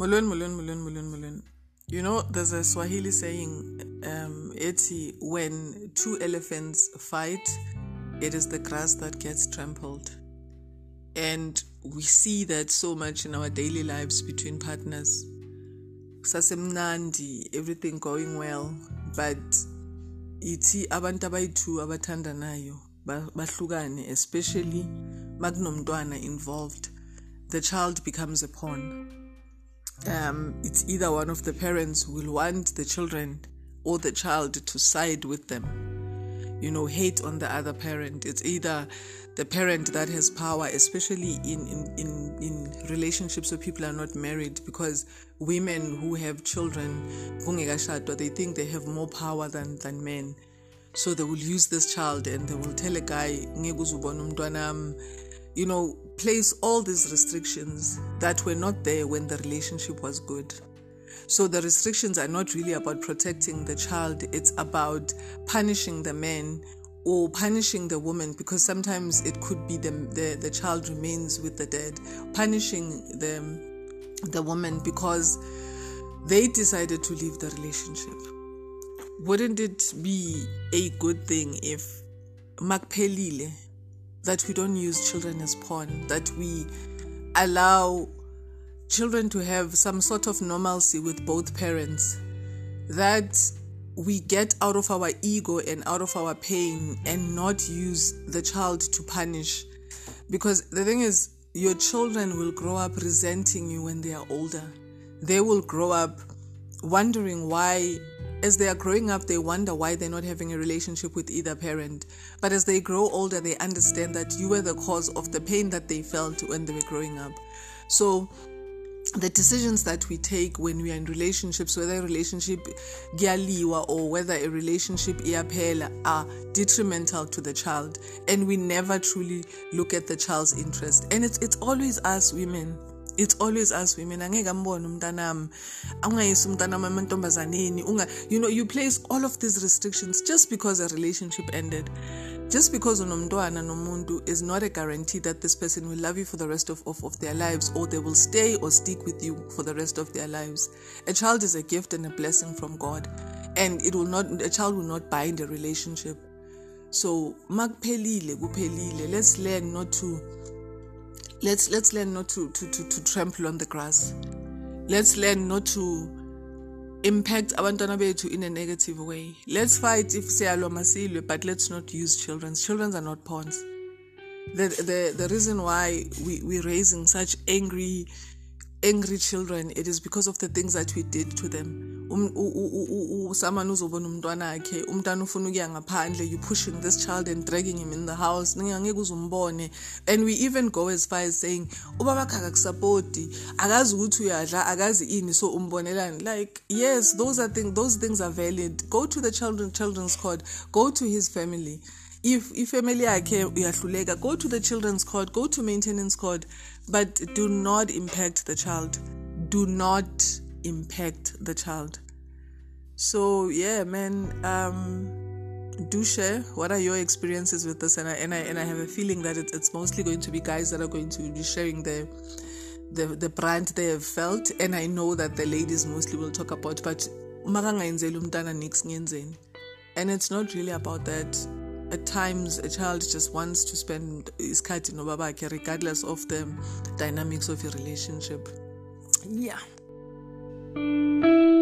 Mulun, mulun, mulun, mulun, mulun. You know, there's a Swahili saying, um, Eti, when two elephants fight, it is the grass that gets trampled. And we see that so much in our daily lives between partners. Sasemnandi, everything going well, but iti abantu abayi-two abathandanayo bahlukane especially makunomntwana involved the child becomes a pawn um, it's either one of the parents will want the children or the child to side with them. You know, hate on the other parent. It's either the parent that has power, especially in, in, in, in relationships where people are not married, because women who have children, they think they have more power than, than men. So they will use this child and they will tell a guy, you know, place all these restrictions that were not there when the relationship was good. So the restrictions are not really about protecting the child, it's about punishing the man or punishing the woman because sometimes it could be the, the, the child remains with the dad, punishing the, the woman because they decided to leave the relationship. Wouldn't it be a good thing if Makpelile that we don't use children as pawn, that we allow children to have some sort of normalcy with both parents, that we get out of our ego and out of our pain and not use the child to punish. Because the thing is, your children will grow up resenting you when they are older. They will grow up wondering why as they are growing up, they wonder why they're not having a relationship with either parent. But as they grow older, they understand that you were the cause of the pain that they felt when they were growing up. So, the decisions that we take when we are in relationships, whether a relationship gyaliwa or whether a relationship iyaphela, are detrimental to the child, and we never truly look at the child's interest. And it's it's always us women it's always us women. Angeke ambone umntanami. Ungayisi umntanami amantombazaneni. Unga you know you place all of these restrictions just because a relationship ended. Just because unomntwana nomuntu is not a guarantee that this person will love you for the rest of, of, of their lives or they will stay or stick with you for the rest of their lives. A child is a gift and a blessing from god. And it will not a child will not bind a relationship. So makuphelile kuphelile. Let's learn not to let's let's learn not to, to, to, to trample on the grass. Let's learn not to impact abantwana bethu in a negative way. Let's fight if siyalwa masilwe but let's not use children. Children are not pawns. The, the, the reason why we, we're raising such angry angry children it is because of the things that we did to them Um, usamane uzobona umntwana akhe umntwana ufuna ukuya ngaphandle you pushing this child and dragging him in the house. Ngeke uzumbone and we even go as far as saying ubaba kha akakusapoti akazi ukuthi uyadla akazi ini. So umbonelani. Like yes those are things those things are valid. Go to the children children's court. Go to his family. If ifamily yakhe uyahluleka go to the children's court. Go to maintenance court. But do not impact the child. Do not impact the child. So yeah man um do share what are your experiences with this. And I and I, and I have a feeling that it, it's mostly going to be guys that are going to be sharing the the the brand they have felt. And I know that the ladies mostly will talk about but and it's not really about that. At times a child just wants to spend his cut in regardless of the dynamics of your relationship. Yeah Música